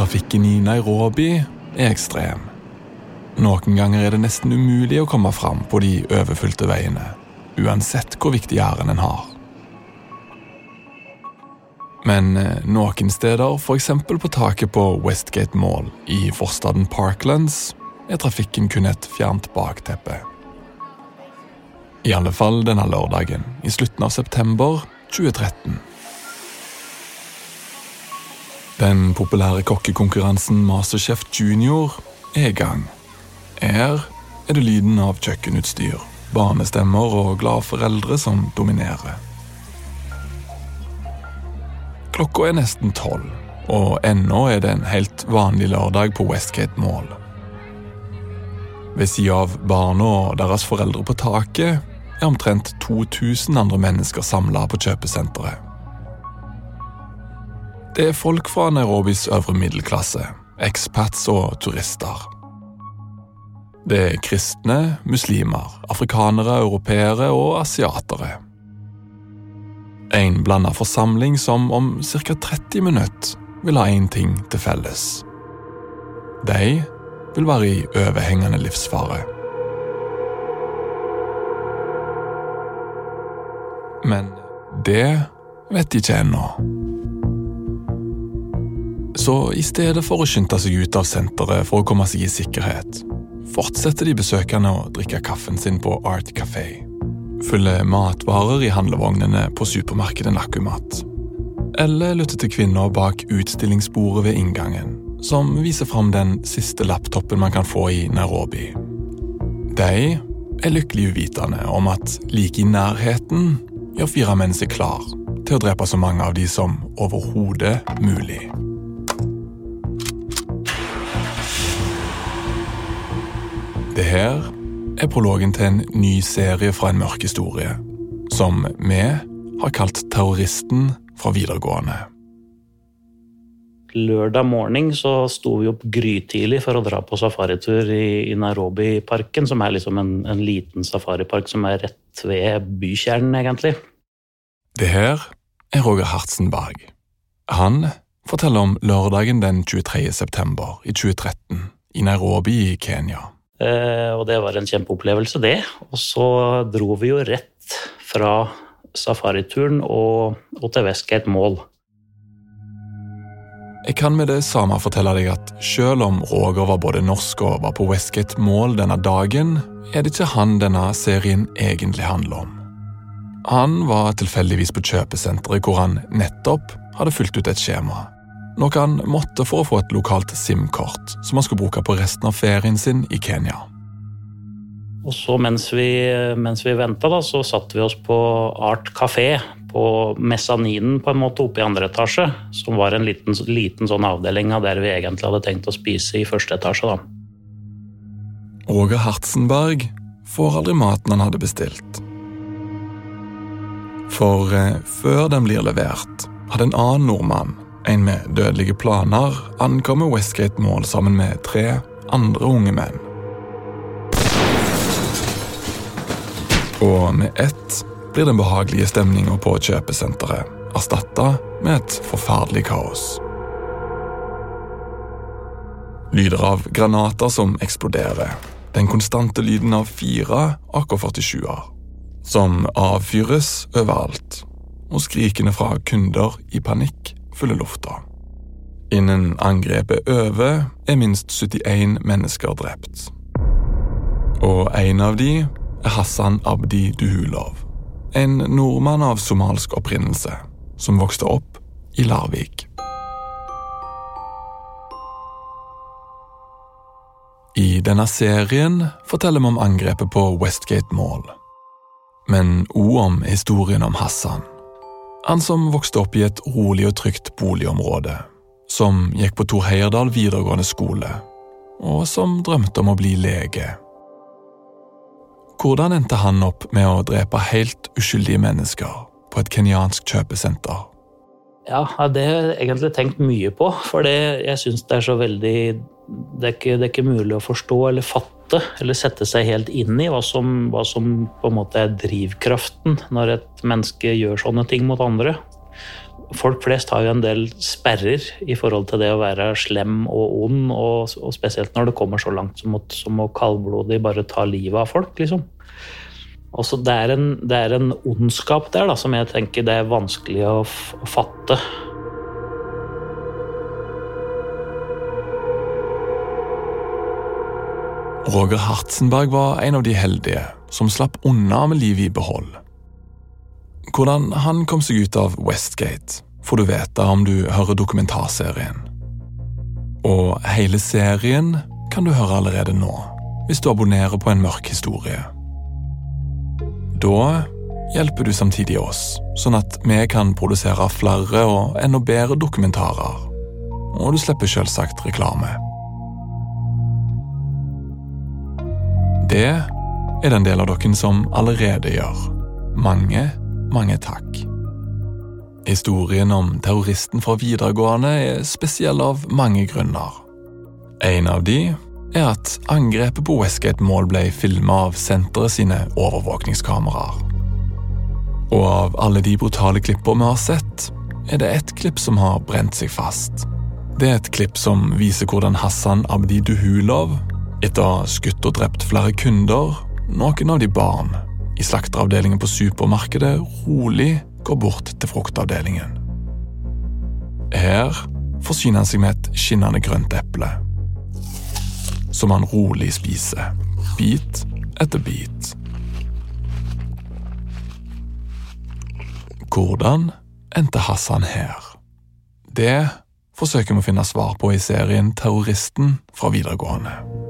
trafikken i Nairobi er ekstrem. Noen ganger er det nesten umulig å komme fram på de overfylte veiene, uansett hvor viktig ærend en har. Men eh, noen steder, f.eks. på taket på Westgate Mall i forstaden Parklands, er trafikken kun et fjernt bakteppe. I alle fall denne lørdagen, i slutten av september 2013. Den populære kokkekonkurransen Masterchef Junior er i gang. Her er det lyden av kjøkkenutstyr, barnestemmer og glade foreldre som dominerer. Klokka er nesten tolv, og ennå er det en helt vanlig lørdag på Westgate Mall. Ved sida av barna og deres foreldre på taket er omtrent 2000 andre mennesker samla på kjøpesenteret. Det er folk fra Nairobis øvre middelklasse, expats og turister. Det er kristne, muslimer, afrikanere, europeere og asiatere. En blanda forsamling som om ca. 30 minutter vil ha én ting til felles. De vil være i overhengende livsfare. Men det vet de ikke ennå. Så i stedet for å skynde seg ut av senteret for å komme seg i sikkerhet, fortsetter de besøkende å drikke kaffen sin på Art Café. Fyller matvarer i handlevognene på supermarkedet Nakumat. Eller lytter til kvinner bak utstillingsbordet ved inngangen som viser fram den siste laptopen man kan få i Nairobi. De er lykkelig uvitende om at like i nærheten gjør fire menn seg klar til å drepe så mange av de som overhodet mulig. Det her er prologen til en ny serie fra en mørk historie, som vi har kalt Terroristen fra videregående lørdag morgen så sto vi opp grytidlig for å dra på safaritur i, i Nairobi-parken, som er liksom en, en, liten safaripark som er rett ved bykjernen, egentlig. Det her er Roger Hartsenberg. Han forteller om lørdagen den 23. september i 2013 i Nairobi i Kenya. Eh, og det var en kjempeopplevelse, det. Og så dro vi jo rett fra safarituren og, og til Westgate Mall. Jeg kan med det samme fortelle deg at selv om Roger var både norsk og var på Westgate Mall denne dagen, er det ikke han denne serien egentlig handler om. Han var tilfeldigvis på kjøpesenteret hvor han nettopp hadde fulgt ut et skjema. Noe han måtte for å få et lokalt SIM-kort som han skulle bruke på resten av ferien sin i Kenya. Og så Mens vi, mens vi venta, så satte vi oss på Art Café på mesaninen på en måte oppe i andre etasje, som var en liten, liten sånn avdeling av der vi egentlig hadde tenkt å spise i første etasje. da. Roger Hartsenberg får aldri maten han hadde bestilt. For eh, før den blir levert, hadde en annen nordmann, en med dødelige planer, ankommer Westgate Mall sammen med tre andre unge menn. Og med ett blir den behagelige stemninga på kjøpesenteret erstatta med et forferdelig kaos. Lyder av granater som eksploderer, den konstante lyden av fire AK-47-er, som avfyres overalt, og skrikene fra kunder i panikk fyller lufta. Innen angrepet er over, er minst 71 mennesker drept. Og en av de er Hassan Abdi Duhulov. En nordmann av somalsk opprinnelse som vokste opp i Larvik. I denne serien forteller vi om angrepet på Westgate Mall. Men òg om historien om Hassan. Han som vokste opp i et rolig og trygt boligområde. Som gikk på Tor Heyerdahl videregående skole, og som drømte om å bli lege. Hvordan endte han opp med å drepe helt uskyldige mennesker på et kenyansk kjøpesenter? Ja, det har jeg egentlig tenkt mye på, for jeg syns det er så veldig det er, ikke, det er, ikke, mulig å forstå eller fatte eller sette seg helt inn i hva som, hva som på en måte er drivkraften når et menneske gjør sånne ting mot andre. folk flest har jo en del sperrer i forhold til det å være slem og ond, og, og spesielt når det kommer så langt som, at, som å kaldblodig bare ta livet av folk, liksom. Altså, det, er en, det er en ondskap der da, som jeg tenker det er vanskelig å, å fatte. Roger Hartzenberg var en av de heldige som slapp unna med livet i behold. Hvordan han kom seg ut av Westgate, får du vite om du hører dokumentarserien. Og hele serien kan du høre allerede nå, hvis du abonnerer på en mørk historie. Da hjelper du samtidig oss, sånn at vi kan produsere flere og enda bedre dokumentarer. Og du slipper selvsagt reklame. Det er den del av dere som allerede gjør. Mange mange takk. Historien om terroristen fra videregående er spesiell av mange grunner. En av de er at angrepet på Westgate Mall ble filma av senteret sine overvåkningskameraer. Og av alle de brutale klippene vi har sett, er det ett klipp som har brent seg fast. Det er et klipp som viser hvordan Hassan Abdi Duhulov, etter å ha skutt og drept flere kunder, noen av de barn, i slakteravdelingen på supermarkedet rolig går bort til fruktavdelingen. Her forsyner han seg med et skinnende grønt eple, som han rolig spiser, bit etter bit. Hvordan endte Hassan her? Det forsøker vi å finne svar på i serien Terroristen fra videregående.